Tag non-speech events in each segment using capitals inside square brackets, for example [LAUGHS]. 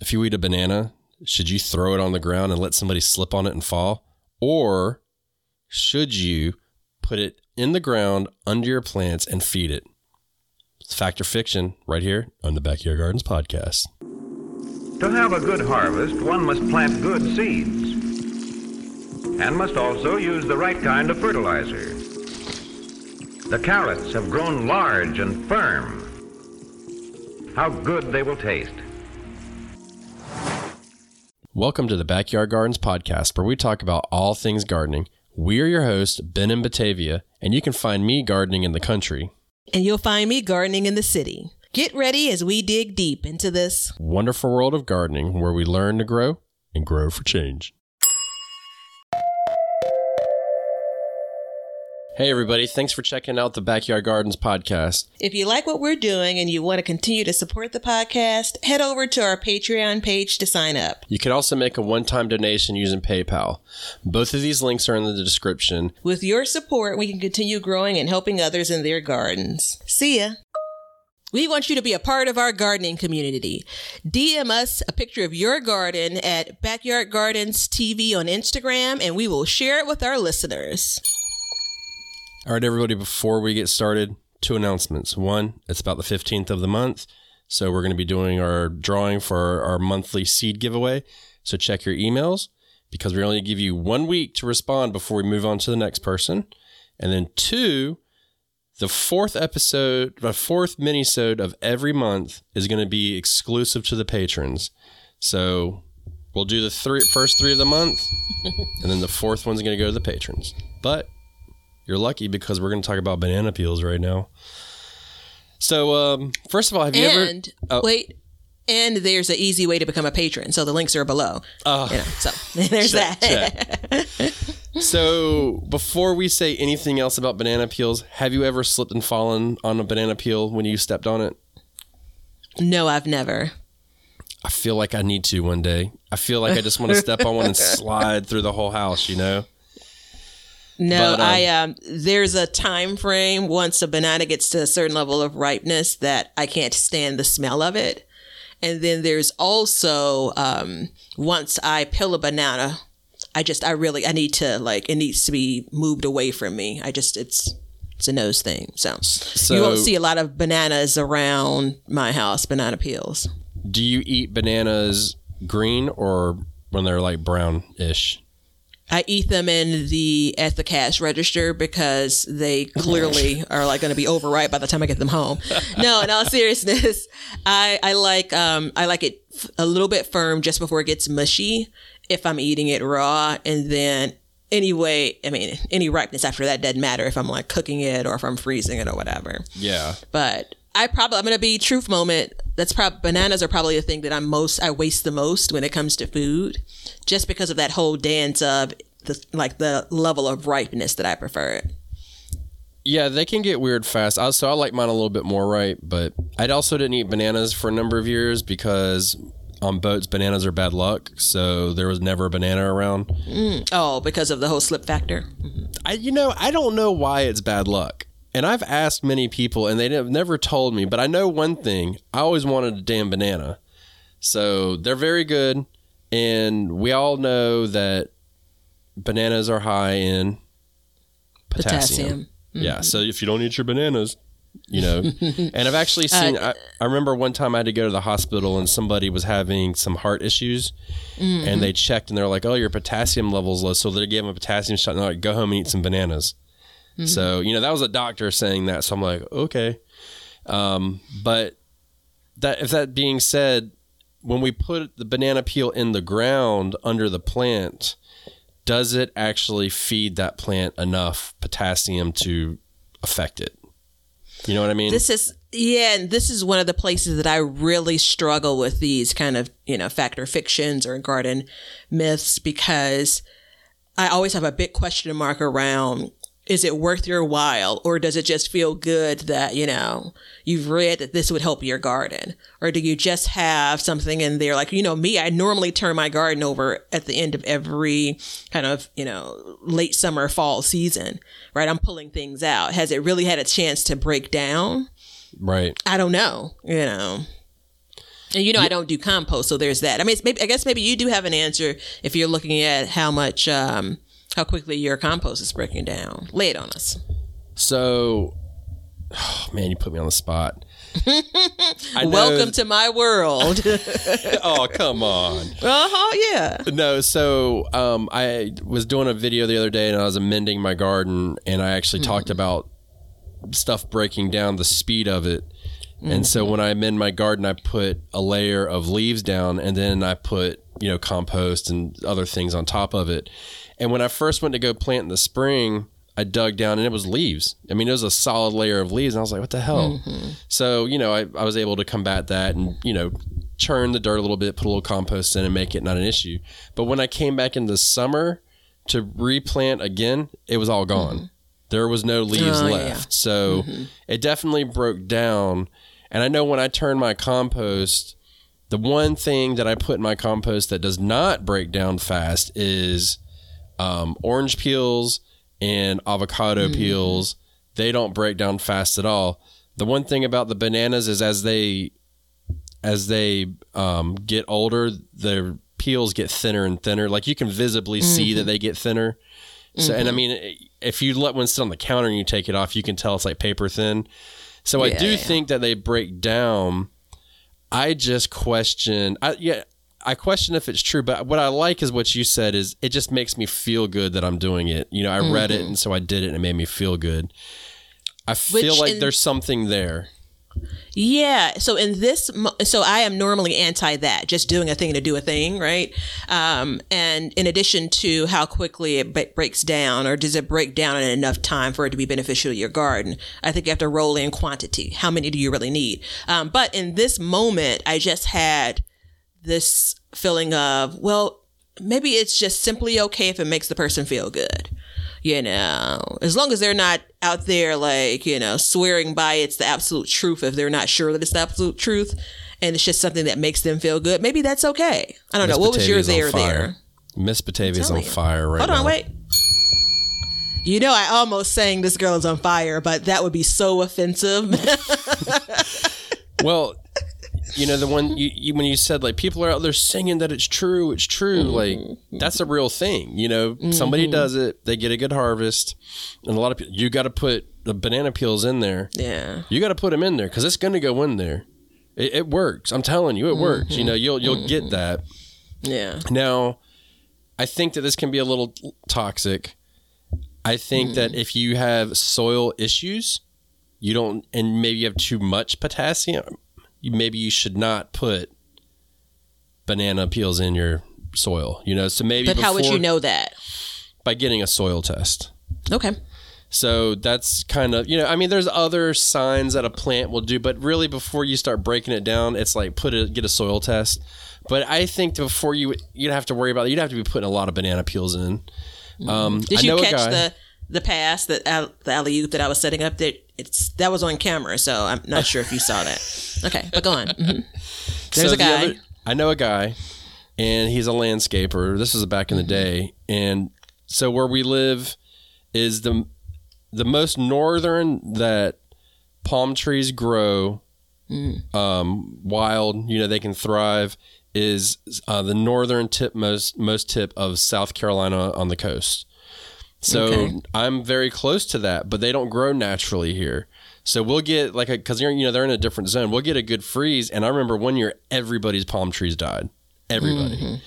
if you eat a banana, should you throw it on the ground and let somebody slip on it and fall? Or should you put it in the ground under your plants and feed it? It's fact or fiction right here on the Backyard Gardens podcast. To have a good harvest, one must plant good seeds and must also use the right kind of fertilizer. The carrots have grown large and firm. How good they will taste. Welcome to the Backyard Gardens podcast, where we talk about all things gardening. We are your hosts, Ben and Batavia, and you can find me gardening in the country. And you'll find me gardening in the city. Get ready as we dig deep into this wonderful world of gardening where we learn to grow and grow for change. Hey, everybody. Thanks for checking out the Backyard Gardens podcast. If you like what we're doing and you want to continue to support the podcast, head over to our Patreon page to sign up. You can also make a one time donation using PayPal. Both of these links are in the description. With your support, we can continue growing and helping others in their gardens. See ya. We want you to be a part of our gardening community. DM us a picture of your garden at Backyard Gardens TV on Instagram, and we will share it with our listeners. All right, everybody, before we get started, two announcements. One, it's about the 15th of the month. So we're going to be doing our drawing for our monthly seed giveaway. So check your emails because we only give you one week to respond before we move on to the next person. And then two, the fourth episode, the fourth minisode of every month is going to be exclusive to the patrons. So we'll do the three, first three of the month, [LAUGHS] and then the fourth one's going to go to the patrons. But you're lucky because we're going to talk about banana peels right now. So, um, first of all, have you and, ever? Oh, wait, and there's an easy way to become a patron. So the links are below. Oh, you know, so [LAUGHS] there's check, that. [LAUGHS] so before we say anything else about banana peels, have you ever slipped and fallen on a banana peel when you stepped on it? no, I've never. I feel like I need to one day. I feel like I just want to [LAUGHS] step on one and slide through the whole house, you know? No, But, um, I um there's a time frame once a banana gets to a certain level of ripeness that I can't stand the smell of it. And then there's also um once I peel a banana, I just I really I need to like it needs to be moved away from me. I just it's it's a nose thing. So, you won't see a lot of bananas around my house, banana peels. Do you eat bananas green or when they're like brownish? I eat them in the at the cash register because they [LAUGHS] clearly are like going to be overripe by the time I get them home. No, in all seriousness, [LAUGHS] I I like um I like it f- a little bit firm just before it gets mushy if I'm eating it raw, and then anyway, I mean any ripeness after that doesn't matter if I'm like cooking it or if I'm freezing it or whatever. Yeah. But I probably I'm gonna be truth moment. That's probably bananas are probably the thing that I'm most I waste the most when it comes to food, just because of that whole dance of the like the level of ripeness that I prefer. Yeah, they can get weird fast. I, so I like mine a little bit more right, but I also didn't eat bananas for a number of years because on boats bananas are bad luck. So there was never a banana around. Mm. Oh, because of the whole slip factor. Mm-hmm. I, you know, I don't know why it's bad luck. And I've asked many people, and they have never told me. But I know one thing: I always wanted a damn banana. So they're very good, and we all know that bananas are high in potassium. Potassium. Mm-hmm. Yeah. So if you don't eat your bananas, you know, [LAUGHS] and I've actually uh, seen. I, I remember one time I had to go to the hospital, and somebody was having some heart issues, and mm-hmm. they checked, and they're like, "Oh, your potassium level's low," so they gave him a potassium shot, and they're like, "Go home and eat some bananas." So you know that was a doctor saying that. So I'm like, okay, um, but that if that being said, when we put the banana peel in the ground under the plant, does it actually feed that plant enough potassium to affect it? You know what I mean? This is yeah, and this is one of the places that I really struggle with these kind of you know factor fictions or garden myths because I always have a big question mark around is it worth your while or does it just feel good that you know you've read that this would help your garden? Or do you just have something in there? Like you know me i normally turn my garden over at the end of every kind of you know late summer fall season right? I'm pulling things out. Has it really had a chance to break down? Right. i don't know you know. And you know, I don't do compost, so there's that. I mean, it's maybe I guess maybe you do have an answer if you're looking at how much, um, how quickly your compost is breaking down. Lay it on us. So, oh, [SIGHS] man, you put me on the spot. [LAUGHS] Welcome to my world. [LAUGHS] oh, come on. uh huh. Yeah. No, so um, I was doing a video the other day and I was amending my garden and I actually talked about stuff breaking down the speed of it. And so when I amend my garden, I put a layer of leaves down and then I put, you know, compost and other things on top of it. And when I first went to go plant in the spring, I dug down and it was leaves. I mean, it was a solid layer of leaves. And I was like, what the hell? Mm-hmm. So, you know, I, I was able to combat that and, you know, churn the dirt a little bit, put a little compost in and make it not an issue. But when I came back in the summer to replant again, it was all gone. Mm-hmm. There was no leaves Oh, yeah. left. So mm-hmm. it definitely broke down. And I know when I turn my compost, the one thing that I put in my compost that does not break down fast is um, orange peels and avocado peels. They don't break down fast at all. The one thing about the bananas is as they as they um, get older, their peels get thinner and thinner. Like you can visibly see that they get thinner. So, and I mean, if you let one sit on the counter and you take it off, you can tell it's like paper thin. So I do yeah. think that they break down. I just question. I yeah. I question if it's true, but what I like is what you said is it just makes me feel good that I'm doing it. You know, I read Mm-hmm. it and so I did it and it made me feel good. I feel Which like in- there's something there. Yeah. So in this, so I am normally anti that, just doing a thing to do a thing, right? Um, and in addition to how quickly it b- breaks down, or does it break down in enough time for it to be beneficial to your garden? I think you have to roll in quantity. How many do you really need? Um, but in this moment, I just had this feeling of, well, maybe it's just simply okay if it makes the person feel good. You know, as long as they're not out there like, you know, swearing by it's the absolute truth if they're not sure that it's the absolute truth and it's just something that makes them feel good, maybe that's okay. I don't know. What was your there there? Miss Batavia's on you. fire right Hold now. on, wait. You know, I almost saying this girl is on fire, but that would be so offensive. [LAUGHS] Well, you know the one you, [LAUGHS] you when you said like people are out there singing that it's true, it's true. Mm-hmm. Like that's a real thing. You know, somebody mm-hmm. does it, they get a good harvest, and a lot of people. You got to put the banana peels in there. yeah. You got to put them in there because it's going to go in there. It, it works. I'm telling you, it mm-hmm. works. You know, you'll you'll get that. Yeah. Now, I think that this can be a little toxic. I think that if you have soil issues, you don't, and maybe you have too much potassium, maybe you should not put banana peels in your soil. You know, so maybe But how would you know that? by getting a soil test. Okay. So that's kind of you know I mean there's other signs that a plant will do, but really before you start breaking it down, it's like put a get a soil test. But I think before you you'd have to worry about it, you'd have to be putting a lot of banana peels in. Um, Did I you catch guy- the the pass that the alley oop that I was setting up? That it's that was on camera, so I'm not sure if you saw that. [LAUGHS] Okay, but go on. Mhm. There's So a the guy. other- I know a guy, and he's a landscaper. This was back in the day, and so where we live is the the most northern that palm trees grow um, wild. You know they can thrive. Is uh, the northern tip most most tip of South Carolina on the coast. So Okay. I'm very close to that, but they don't grow naturally here. So we'll get like a because you know they're in a different zone. We'll get a good freeze, and I remember one year everybody's palm trees died. Everybody.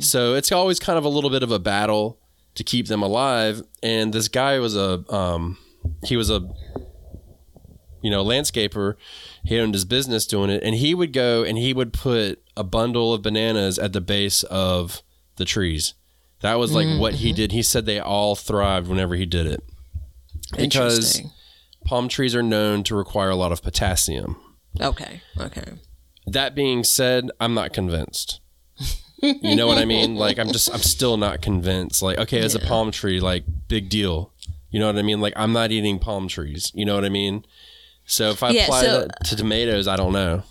So it's always kind of a little bit of a battle to keep them alive. And this guy was a um, he was a you know landscaper. He owned his business doing it, and he would go and he would put a bundle of bananas at the base of the trees. That was like what he mm-hmm. did. He said they all thrived whenever he did it because palm trees are known to require a lot of potassium. Okay. Okay. That being said, I'm not convinced. You know what I mean? [LAUGHS] Like I'm just I'm still not convinced. Like okay, it's a palm tree, like big deal. You know what I mean? Like I'm not eating palm trees. You know what I mean? So if I Yeah, apply so- that to tomatoes, I don't know.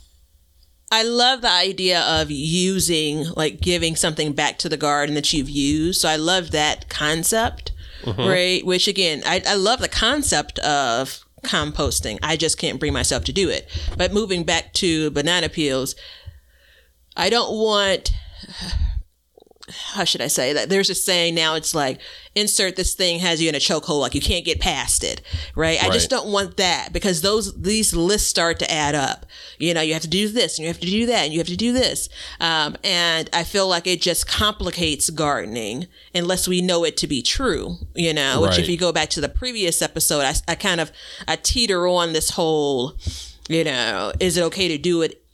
I love the idea of using, like, giving something back to the garden that you've used. So I love that concept, mm-hmm. right? Which again, I, I love the concept of composting. I just can't bring myself to do it. But moving back to banana peels, I don't want how should I say that? There's a saying now. It's like insert this thing has you in a chokehold, like you can't get past it, right? I just don't want that because those these lists start to add up. You know, you have to do this and you have to do that and you have to do this, um, and I feel like it just complicates gardening unless we know it to be true. You know, which if you go back to the previous episode, I, I kind of I teeter on this whole, you know, is it okay to do it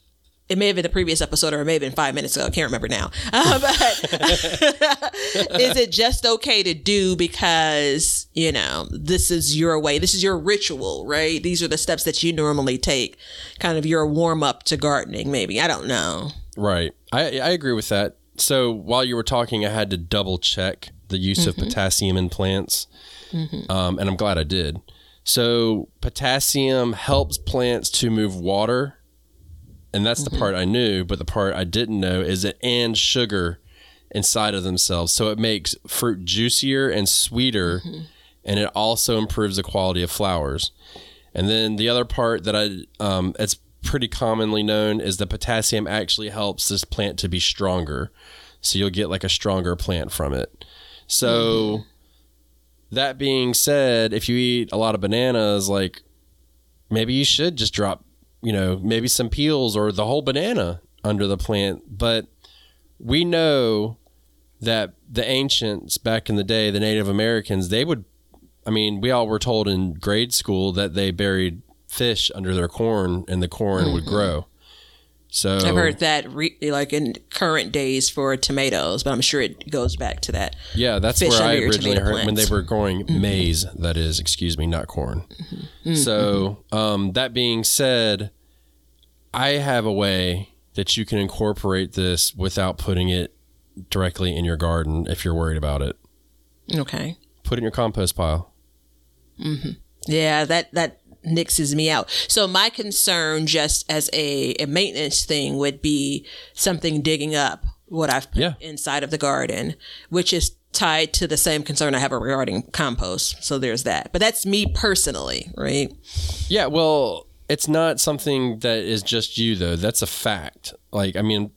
it may have been the previous episode or it may have been five minutes ago. I can't remember now. [LAUGHS] Uh, but [LAUGHS] is it just okay to do because, you know, this is your way? This is your ritual, right? These are the steps that you normally take, kind of your warm up to gardening, maybe. I don't know. Right. I, I agree with that. So while you were talking, I had to double check the use of potassium in plants. Um, and I'm glad I did. So potassium helps plants to move water. And that's the mm-hmm. part I knew, but the part I didn't know is it and sugar inside of themselves. So it makes fruit juicier and sweeter, mm-hmm. and it also improves the quality of flowers. And then the other part that I, um, it's pretty commonly known is the potassium actually helps this plant to be stronger. So you'll get like a stronger plant from it. So mm-hmm. that being said, if you eat a lot of bananas, like maybe you should just drop, you know, maybe some peels or the whole banana under the plant. But we know that the ancients back in the day, the Native Americans, they would, I mean, we all were told in grade school that they buried fish under their corn and the corn would mm-hmm. grow. So I've heard that re- like in current days for tomatoes, but I'm sure it goes back to that. Yeah, that's where I originally heard when they were growing mm-hmm. maize. That is, excuse me, not corn. Mm-hmm. So, mm-hmm. um, that being said, I have a way that you can incorporate this without putting it directly in your garden if you're worried about it. Okay. Put it in your compost pile. Yeah, that that nixes me out. So my concern, just as a, a maintenance thing, would be something digging up what I've put Yeah. inside of the garden, which is tied to the same concern I have regarding compost. So there's that. But that's me personally, right? Yeah, well, it's not something that is just you though. That's a fact. Like, I mean,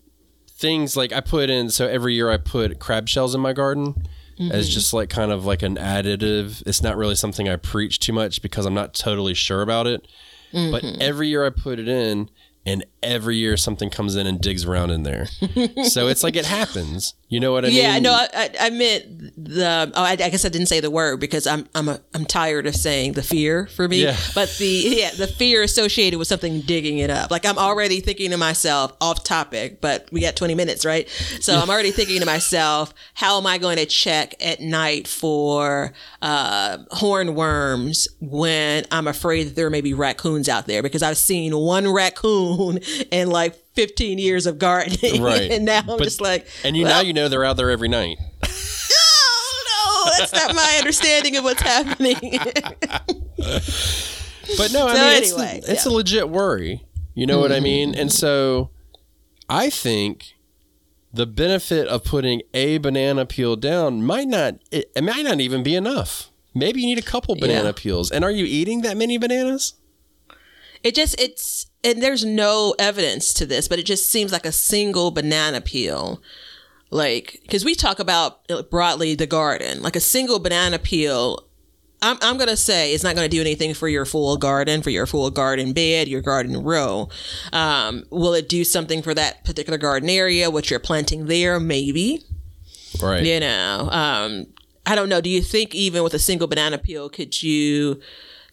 things like I put in. So every year I put crab shells in my garden as mm-hmm. just like kind of like an additive. It's not really something I preach too much because I'm not totally sure about it. But mm-hmm. every year I put it in, and every year something comes in and digs around in there. [LAUGHS] so it's like it happens. You know what I mean? Yeah, no, I, I, I meant the. Oh, I, I guess I didn't say the word because I'm I'm a, I'm tired of saying the fear for me. Yeah. But the yeah the fear associated with something digging it up. Like I'm already thinking to myself off topic, but we got 20 minutes, right? So I'm already [LAUGHS] thinking to myself, how am I going to check at night for uh, hornworms when I'm afraid that there may be raccoons out there because I've seen one raccoon [LAUGHS] in like 15 years of gardening, Right. [LAUGHS] and now I'm But- just like, And you well, now you know they're out there every night. no, [LAUGHS] oh, no, that's not my understanding of what's happening. [LAUGHS] But no, I So mean anyway, it's, it's yeah. a legit worry. You know what I mm-hmm. mean? And so I think the benefit of putting a banana peel down might not it, it might not even be enough. Maybe you need a couple banana Yeah. peels. And are you eating that many bananas? it just it's and there's no evidence to this, but it just seems like a single banana peel. Like because we talk about uh, broadly the garden, like a single banana peel. I'm, I'm gonna say it's not gonna do anything for your full garden, for your full garden bed, your garden row. Um, will it do something for that particular garden area, what you're planting there? Maybe. Right. you know um i don't know do you think even with a single banana peel could you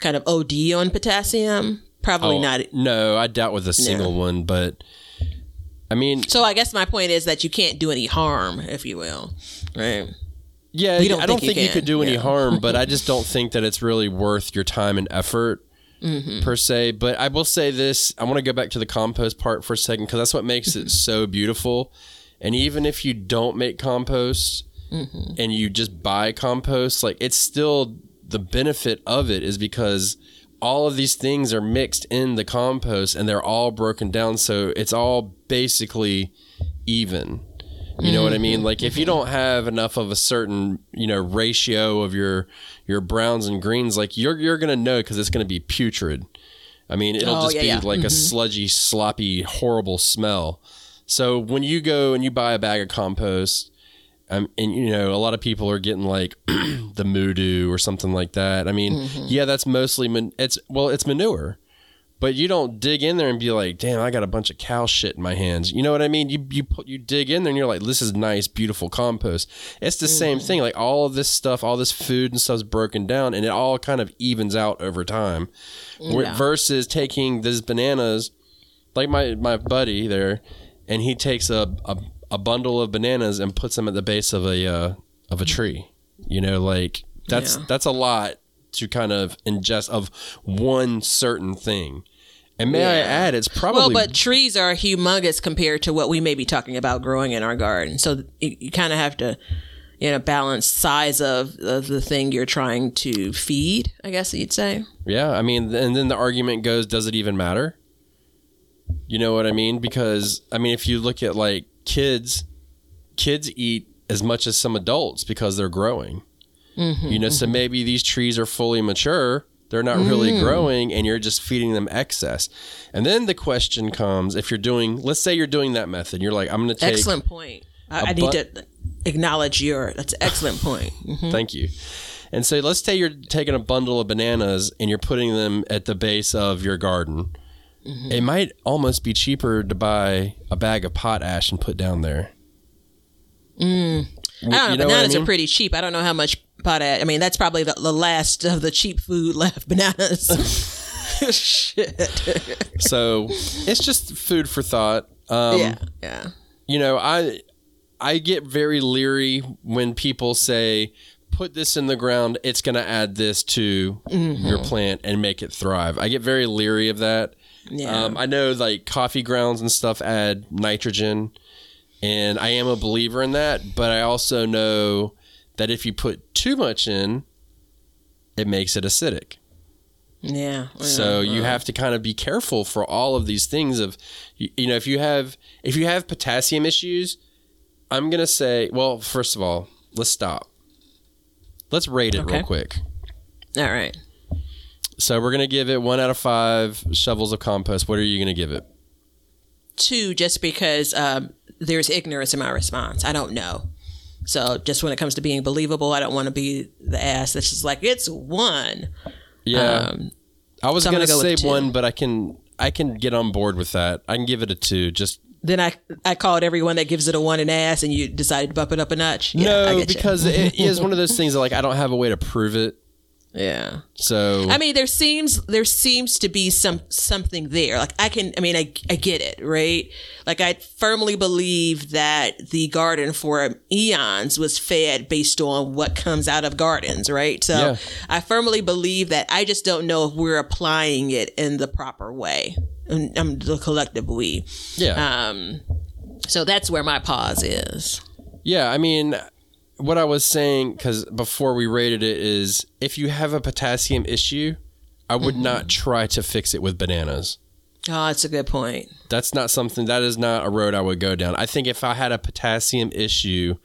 kind of od on potassium probably Oh, not No, I doubt with a single one, but I mean, so i guess my point is that you can't do any harm if you will right yeah, We don't I don't think you you, could do any yeah. harm, but I just don't think that it's really worth your time and effort Mm-hmm. per se. But I will say this: I want to go back to the compost part for a second because that's what makes Mm-hmm. it so beautiful. And even if you don't make compost Mm-hmm. and you just buy compost, like it's still the benefit of it is because all of these things are mixed in the compost and they're all broken down, so it's all basically even. You know what I mean? Like if you don't have enough of a certain, you know, ratio of your your browns and greens, like you're you're gonna know because it's gonna be putrid. I mean, it'll Oh, just yeah, be yeah. like a mm-hmm. sludgy, sloppy, horrible smell. So when you go and you buy a bag of compost, um, and you know a lot of people are getting like [CLEARS THROAT] the Moodoo or something like that. I mean, yeah, that's mostly man- it's well, it's manure, but you don't dig in there and be like, damn, I got a bunch of cow shit in my hands. You know what I mean? You you put you dig in there and you're like, this is nice, beautiful compost. It's the same thing. Like all of this stuff, all this food and stuff's broken down, and it all kind of evens out over time. Yeah. Versus taking these bananas, like my my buddy there, and he takes a, a a bundle of bananas and puts them at the base of a uh, of a tree. You know, like that's Yeah. that's a lot to kind of ingest of one certain thing. And may I add, it's probably Well, but trees are humongous compared to what we may be talking about growing in our garden. So you, you kind of have to, you know, balance size of, of the thing you're trying to feed. I guess you'd say. Yeah, I mean, and then the argument goes, does it even matter? You know what I mean? Because I mean, if you look at like kids, kids eat as much as some adults because they're growing. Mm-hmm, you know, so mm-hmm. maybe these trees are fully mature. They're not really mm. growing, and you're just feeding them excess. And then the question comes: if you're doing, let's say you're doing that method, you're like, I'm going to take. Excellent point. I, I bu- need to acknowledge your. That's an excellent point. Mhm. Thank you. And so let's say you're taking a bundle of bananas and you're putting them at the base of your garden. Mm-hmm. It might almost be cheaper to buy a bag of potash and put down there. Mm. I don't know. You know what I bananas mean? are pretty cheap. I don't know how much potash. I mean, that's probably the, the last of the cheap food [LAUGHS] left. Bananas. [LAUGHS] Shit. So it's just food for thought. Um, yeah. Yeah. You know, I I get very leery when people say, "Put this in the ground; it's going to add this to mm-hmm. your plant and make it thrive." I get very leery of that. Yeah. Um, I know like coffee grounds and stuff add nitrogen, and I am a believer in that. But I also know that if you put too much in, it makes it acidic. yeah. So you have to kind of be careful for all of these things. Of you, you know, if you have if you have potassium issues, I'm gonna say, well, first of all, let's stop. Let's rate it Okay. real quick. All right. So we're gonna give it one out of five shovels of compost. What are you gonna give it? two just because um, there's ignorance in my response. I don't know. So just when it comes to being believable, I don't want to be the ass that's just like it's one. Yeah, Um, I was so gonna, gonna go say one, but I can I can get on board with that. I can give it a two. Just then I I called everyone that gives it a one an ass, and you decided to bump it up a notch. Yeah, no, because it [LAUGHS] is one of those things that like I don't have a way to prove it. Yeah. So I mean, there seems there seems to be some something there. Like I can, I mean, I I get it, right? Like I firmly believe that the garden for eons was fed based on what comes out of gardens, right? So Yeah. I firmly believe that. I just don't know if we're applying it in the proper way. And I'm the collective we. yeah, Um, so that's where my pause is. Yeah, I mean, what I was saying because before we rated it is if you have a potassium issue, I would Mm-hmm. not try to fix it with bananas. Oh, that's a good point. That's not something that is not a road I would go down. I think if I had a potassium issue,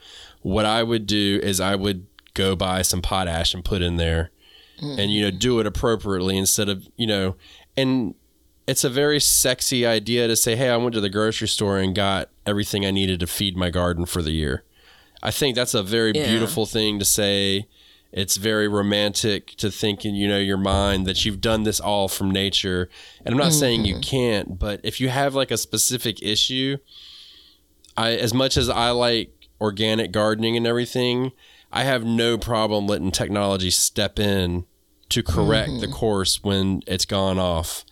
what I would do is I would go buy some potash and put in there and you know do it appropriately instead of, you know, and it's a very sexy idea to say, "Hey, I went to the grocery store and got everything I needed to feed my garden for the year." I think that's a very Yeah. beautiful thing to say. It's very romantic to think in you know your mind that you've done this all from nature. And I'm not saying you mm-hmm. can't, but if you have like a specific issue, I as much as I like organic gardening and everything, I have no problem letting technology step in to correct the mm-hmm. course when it's gone off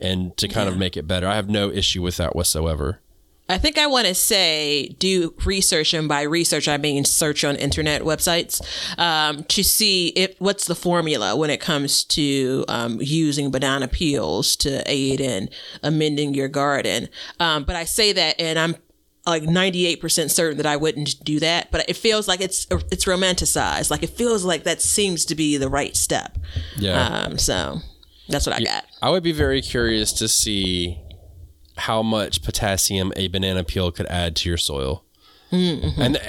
and to kind of make it better. I have no issue with that whatsoever. I think I want to say do research, and by research I mean search on internet websites um, to see if what's the formula when it comes to um, using banana peels to aid in amending your garden. Um, but I say that, and I'm like 98% certain that I wouldn't do that. But it feels like it's it's romanticized. Like it feels like that seems to be the right step. Yeah. Um, so that's what I got. I would be very curious to see how much potassium a banana peel could add to your soil. And uh,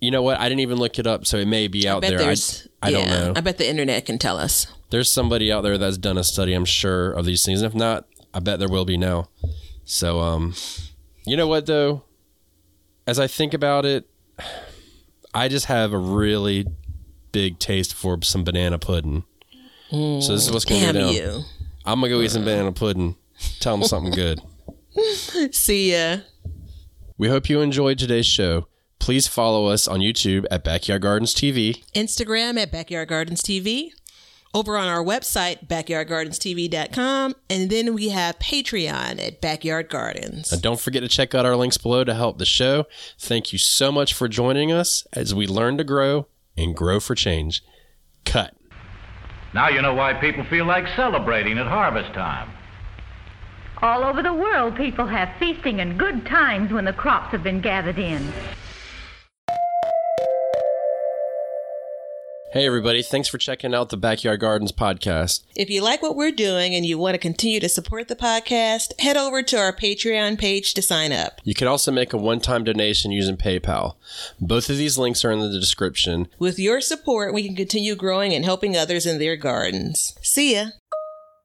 you know what? I didn't even look it up, so it may be out bet there. I, I don't know. I bet the internet can tell us. There's somebody out there that's done a study, I'm sure, of these things. And If not, I bet there will be now. So, um, You know what though? As I think about it, I just have a really big taste for some banana pudding. so this is what's going to go down. you. I'm gonna go eat some banana pudding. Tell them something good. [LAUGHS] See ya. We hope you enjoyed today's show. Please follow us on YouTube at Backyard Gardens TV. Instagram at Backyard Gardens TV. Over on our website, backyardgardenstv.com. And then we have Patreon at Backyard Gardens. And don't forget to check out our links below to help the show. Thank you so much for joining us as we learn to grow and grow for change. Cut. Now you know why people feel like celebrating at harvest time. All over the world, people have feasting and good times when the crops have been gathered in. Hey, everybody. Thanks for checking out the Backyard Gardens podcast. If you like what we're doing and you want to continue to support the podcast, head over to our Patreon page to sign up. You can also make a one time donation using PayPal. Both of these links are in the description. With your support, we can continue growing and helping others in their gardens. See ya.